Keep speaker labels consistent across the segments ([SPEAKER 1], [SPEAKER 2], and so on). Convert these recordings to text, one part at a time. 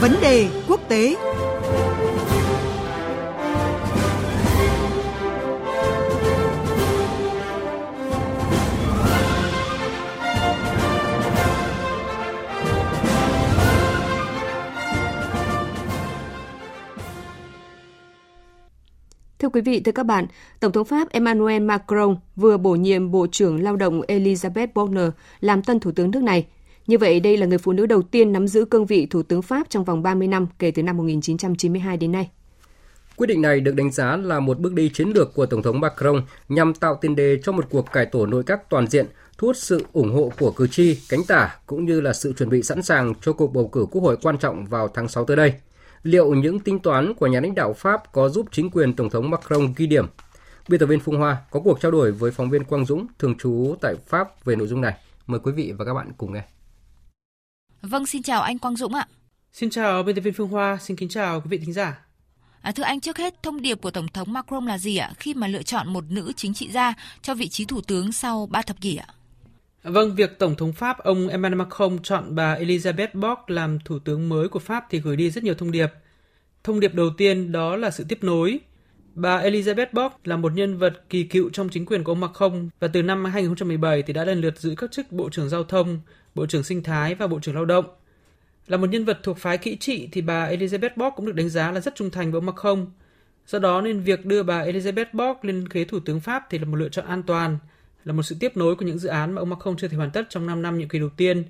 [SPEAKER 1] Vấn đề quốc tế
[SPEAKER 2] Thưa quý vị, thưa các bạn, Tổng thống Pháp Emmanuel Macron vừa bổ nhiệm Bộ trưởng Lao động Elizabeth Borne làm tân thủ tướng nước này. Như vậy, đây là người phụ nữ đầu tiên nắm giữ cương vị thủ tướng Pháp trong vòng 30 năm kể từ năm 1992 đến nay.
[SPEAKER 3] Quyết định này được đánh giá là một bước đi chiến lược của Tổng thống Macron nhằm tạo tiền đề cho một cuộc cải tổ nội các toàn diện, thu hút sự ủng hộ của cử tri, cánh tả cũng như là sự chuẩn bị sẵn sàng cho cuộc bầu cử quốc hội quan trọng vào tháng 6 tới đây liệu những tính toán của nhà lãnh đạo Pháp có giúp chính quyền Tổng thống Macron ghi điểm? Biên tập viên Phương Hoa có cuộc trao đổi với phóng viên Quang Dũng, thường trú tại Pháp về nội dung này. Mời quý vị và các bạn cùng nghe.
[SPEAKER 4] Vâng, xin chào anh Quang Dũng ạ.
[SPEAKER 5] Xin chào biên tập viên Phương Hoa, xin kính chào quý vị thính giả.
[SPEAKER 4] À, thưa anh, trước hết thông điệp của Tổng thống Macron là gì ạ khi mà lựa chọn một nữ chính trị gia cho vị trí thủ tướng sau 3 thập kỷ ạ?
[SPEAKER 5] Vâng, việc Tổng thống Pháp ông Emmanuel Macron chọn bà Elizabeth Borg làm thủ tướng mới của Pháp thì gửi đi rất nhiều thông điệp. Thông điệp đầu tiên đó là sự tiếp nối. Bà Elizabeth Bock là một nhân vật kỳ cựu trong chính quyền của ông Macron và từ năm 2017 thì đã lần lượt giữ các chức Bộ trưởng Giao thông, Bộ trưởng Sinh thái và Bộ trưởng Lao động. Là một nhân vật thuộc phái kỹ trị thì bà Elizabeth Bock cũng được đánh giá là rất trung thành với ông Macron. Do đó nên việc đưa bà Elizabeth Bock lên ghế thủ tướng Pháp thì là một lựa chọn an toàn – là một sự tiếp nối của những dự án mà ông Macron chưa thể hoàn tất trong 5 năm nhiệm kỳ đầu tiên.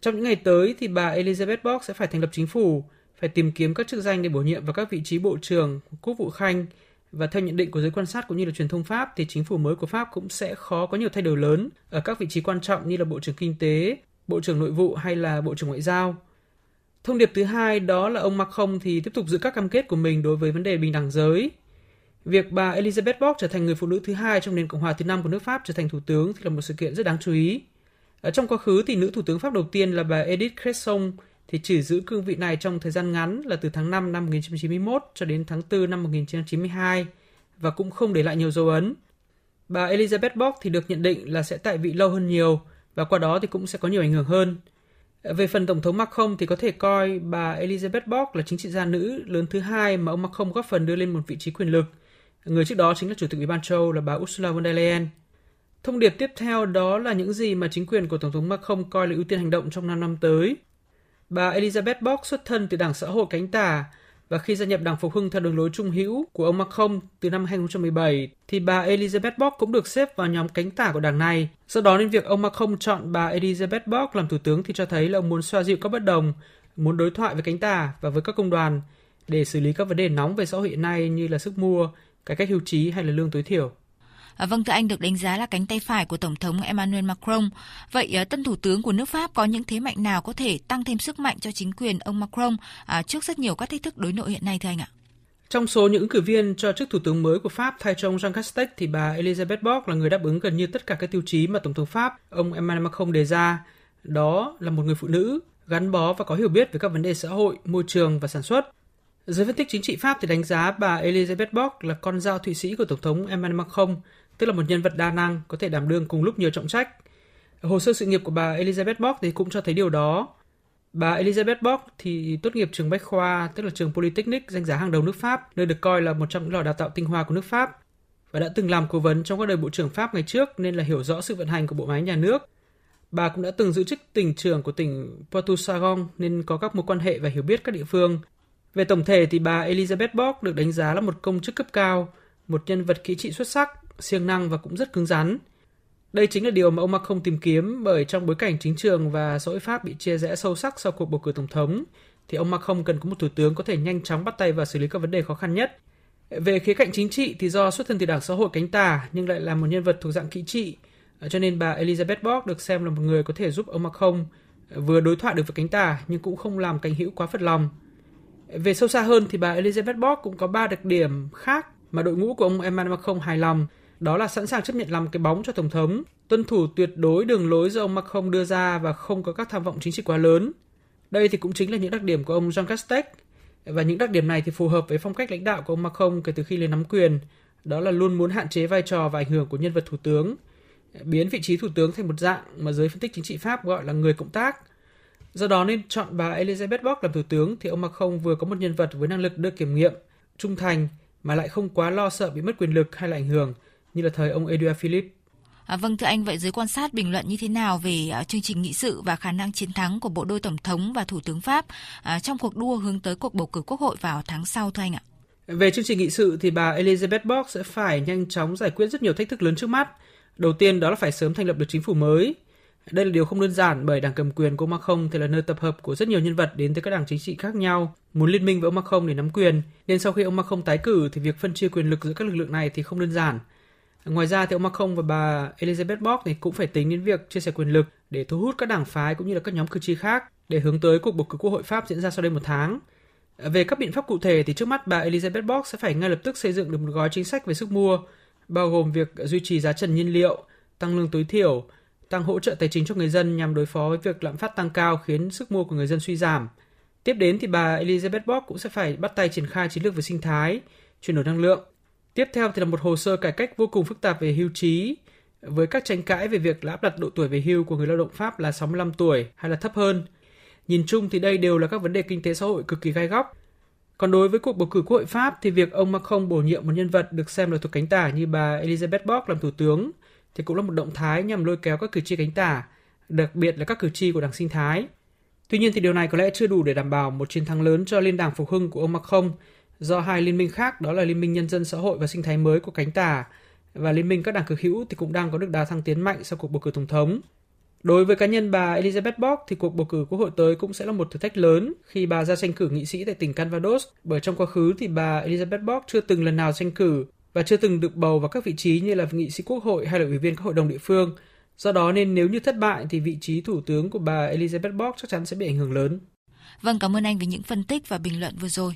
[SPEAKER 5] Trong những ngày tới thì bà Elizabeth Bock sẽ phải thành lập chính phủ, phải tìm kiếm các chức danh để bổ nhiệm vào các vị trí bộ trưởng, quốc vụ khanh và theo nhận định của giới quan sát cũng như là truyền thông Pháp thì chính phủ mới của Pháp cũng sẽ khó có nhiều thay đổi lớn ở các vị trí quan trọng như là bộ trưởng kinh tế, bộ trưởng nội vụ hay là bộ trưởng ngoại giao. Thông điệp thứ hai đó là ông Macron thì tiếp tục giữ các cam kết của mình đối với vấn đề bình đẳng giới, Việc bà Elizabeth Borg trở thành người phụ nữ thứ hai trong nền Cộng hòa thứ năm của nước Pháp trở thành thủ tướng thì là một sự kiện rất đáng chú ý. Ở trong quá khứ thì nữ thủ tướng Pháp đầu tiên là bà Edith Cresson thì chỉ giữ cương vị này trong thời gian ngắn là từ tháng 5 năm 1991 cho đến tháng 4 năm 1992 và cũng không để lại nhiều dấu ấn. Bà Elizabeth Borg thì được nhận định là sẽ tại vị lâu hơn nhiều và qua đó thì cũng sẽ có nhiều ảnh hưởng hơn. Về phần Tổng thống Macron thì có thể coi bà Elizabeth Borg là chính trị gia nữ lớn thứ hai mà ông Macron góp phần đưa lên một vị trí quyền lực – Người trước đó chính là Chủ tịch Ủy ban châu là bà Ursula von der Leyen. Thông điệp tiếp theo đó là những gì mà chính quyền của Tổng thống Macron coi là ưu tiên hành động trong 5 năm tới. Bà Elizabeth Borg xuất thân từ Đảng Xã hội cánh tả và khi gia nhập Đảng Phục hưng theo đường lối trung hữu của ông Macron từ năm 2017 thì bà Elizabeth Bock cũng được xếp vào nhóm cánh tả của đảng này. Do đó nên việc ông Macron chọn bà Elizabeth Bock làm thủ tướng thì cho thấy là ông muốn xoa dịu các bất đồng, muốn đối thoại với cánh tả và với các công đoàn để xử lý các vấn đề nóng về xã hội hiện nay như là sức mua, cải cách hưu trí hay là lương tối thiểu.
[SPEAKER 4] À, vâng, thưa anh được đánh giá là cánh tay phải của Tổng thống Emmanuel Macron. Vậy à, tân thủ tướng của nước Pháp có những thế mạnh nào có thể tăng thêm sức mạnh cho chính quyền ông Macron à, trước rất nhiều các thách thức đối nội hiện nay thưa anh ạ?
[SPEAKER 5] Trong số những ứng cử viên cho chức thủ tướng mới của Pháp thay cho ông Jean Castex thì bà Elizabeth Borg là người đáp ứng gần như tất cả các tiêu chí mà Tổng thống Pháp ông Emmanuel Macron đề ra. Đó là một người phụ nữ gắn bó và có hiểu biết về các vấn đề xã hội, môi trường và sản xuất. Giới phân tích chính trị Pháp thì đánh giá bà Elizabeth Borg là con dao Thụy Sĩ của Tổng thống Emmanuel Macron, tức là một nhân vật đa năng, có thể đảm đương cùng lúc nhiều trọng trách. Hồ sơ sự nghiệp của bà Elizabeth Borg thì cũng cho thấy điều đó. Bà Elizabeth Borg thì tốt nghiệp trường Bách Khoa, tức là trường Polytechnic danh giá hàng đầu nước Pháp, nơi được coi là một trong những lò đào tạo tinh hoa của nước Pháp và đã từng làm cố vấn trong các đời bộ trưởng Pháp ngày trước nên là hiểu rõ sự vận hành của bộ máy nhà nước. Bà cũng đã từng giữ chức tỉnh trưởng của tỉnh Poitou Sagon nên có các mối quan hệ và hiểu biết các địa phương về tổng thể thì bà Elizabeth Borg được đánh giá là một công chức cấp cao, một nhân vật kỹ trị xuất sắc, siêng năng và cũng rất cứng rắn. Đây chính là điều mà ông Macron tìm kiếm bởi trong bối cảnh chính trường và xã hội Pháp bị chia rẽ sâu sắc sau cuộc bầu cử tổng thống, thì ông Macron cần có một thủ tướng có thể nhanh chóng bắt tay vào xử lý các vấn đề khó khăn nhất. Về khía cạnh chính trị thì do xuất thân từ đảng xã hội cánh tả nhưng lại là một nhân vật thuộc dạng kỹ trị, ờ, cho nên bà Elizabeth Borg được xem là một người có thể giúp ông Macron ờ, vừa đối thoại được với cánh tả nhưng cũng không làm cánh hữu quá phật lòng. Về sâu xa hơn thì bà Elizabeth Borg cũng có ba đặc điểm khác mà đội ngũ của ông Emmanuel Macron hài lòng. Đó là sẵn sàng chấp nhận làm cái bóng cho Tổng thống, tuân thủ tuyệt đối đường lối do ông Macron đưa ra và không có các tham vọng chính trị quá lớn. Đây thì cũng chính là những đặc điểm của ông Jean Castex. Và những đặc điểm này thì phù hợp với phong cách lãnh đạo của ông Macron kể từ khi lên nắm quyền. Đó là luôn muốn hạn chế vai trò và ảnh hưởng của nhân vật thủ tướng, biến vị trí thủ tướng thành một dạng mà giới phân tích chính trị Pháp gọi là người cộng tác, Do đó nên chọn bà Elizabeth Bock làm thủ tướng thì ông Macron vừa có một nhân vật với năng lực được kiểm nghiệm, trung thành mà lại không quá lo sợ bị mất quyền lực hay là ảnh hưởng như là thời ông Edouard Philippe.
[SPEAKER 4] À, vâng thưa anh, vậy giới quan sát bình luận như thế nào về uh, chương trình nghị sự và khả năng chiến thắng của bộ đôi tổng thống và thủ tướng Pháp uh, trong cuộc đua hướng tới cuộc bầu cử quốc hội vào tháng sau thưa anh ạ?
[SPEAKER 5] Về chương trình nghị sự thì bà Elizabeth Bock sẽ phải nhanh chóng giải quyết rất nhiều thách thức lớn trước mắt. Đầu tiên đó là phải sớm thành lập được chính phủ mới. Đây là điều không đơn giản bởi đảng cầm quyền của Macron thì là nơi tập hợp của rất nhiều nhân vật đến từ các đảng chính trị khác nhau, muốn liên minh với ông Macron để nắm quyền. Nên sau khi ông Macron tái cử thì việc phân chia quyền lực giữa các lực lượng này thì không đơn giản. Ngoài ra thì ông Macron và bà Elizabeth Bork thì cũng phải tính đến việc chia sẻ quyền lực để thu hút các đảng phái cũng như là các nhóm cử tri khác để hướng tới cuộc bầu cử quốc hội Pháp diễn ra sau đây một tháng. Về các biện pháp cụ thể thì trước mắt bà Elizabeth Bork sẽ phải ngay lập tức xây dựng được một gói chính sách về sức mua, bao gồm việc duy trì giá trần nhiên liệu, tăng lương tối thiểu, tăng hỗ trợ tài chính cho người dân nhằm đối phó với việc lạm phát tăng cao khiến sức mua của người dân suy giảm. Tiếp đến thì bà Elizabeth Bork cũng sẽ phải bắt tay triển khai chiến lược về sinh thái, chuyển đổi năng lượng. Tiếp theo thì là một hồ sơ cải cách vô cùng phức tạp về hưu trí, với các tranh cãi về việc áp đặt độ tuổi về hưu của người lao động Pháp là 65 tuổi hay là thấp hơn. Nhìn chung thì đây đều là các vấn đề kinh tế xã hội cực kỳ gai góc. Còn đối với cuộc bầu cử quốc hội Pháp thì việc ông Macron bổ nhiệm một nhân vật được xem là thuộc cánh tả như bà Elizabeth Bock làm thủ tướng thì cũng là một động thái nhằm lôi kéo các cử tri cánh tả, đặc biệt là các cử tri của đảng sinh thái. Tuy nhiên thì điều này có lẽ chưa đủ để đảm bảo một chiến thắng lớn cho liên đảng phục hưng của ông Macron do hai liên minh khác đó là Liên minh Nhân dân Xã hội và Sinh thái mới của cánh tả và Liên minh các đảng cực hữu thì cũng đang có được đà thăng tiến mạnh sau cuộc bầu cử tổng thống. Đối với cá nhân bà Elizabeth Bock thì cuộc bầu cử quốc hội tới cũng sẽ là một thử thách lớn khi bà ra tranh cử nghị sĩ tại tỉnh Calvados bởi trong quá khứ thì bà Elizabeth Bock chưa từng lần nào tranh cử và chưa từng được bầu vào các vị trí như là nghị sĩ quốc hội hay là ủy viên các hội đồng địa phương. Do đó nên nếu như thất bại thì vị trí thủ tướng của bà Elizabeth Bock chắc chắn sẽ bị ảnh hưởng lớn.
[SPEAKER 4] Vâng, cảm ơn anh về những phân tích và bình luận vừa rồi.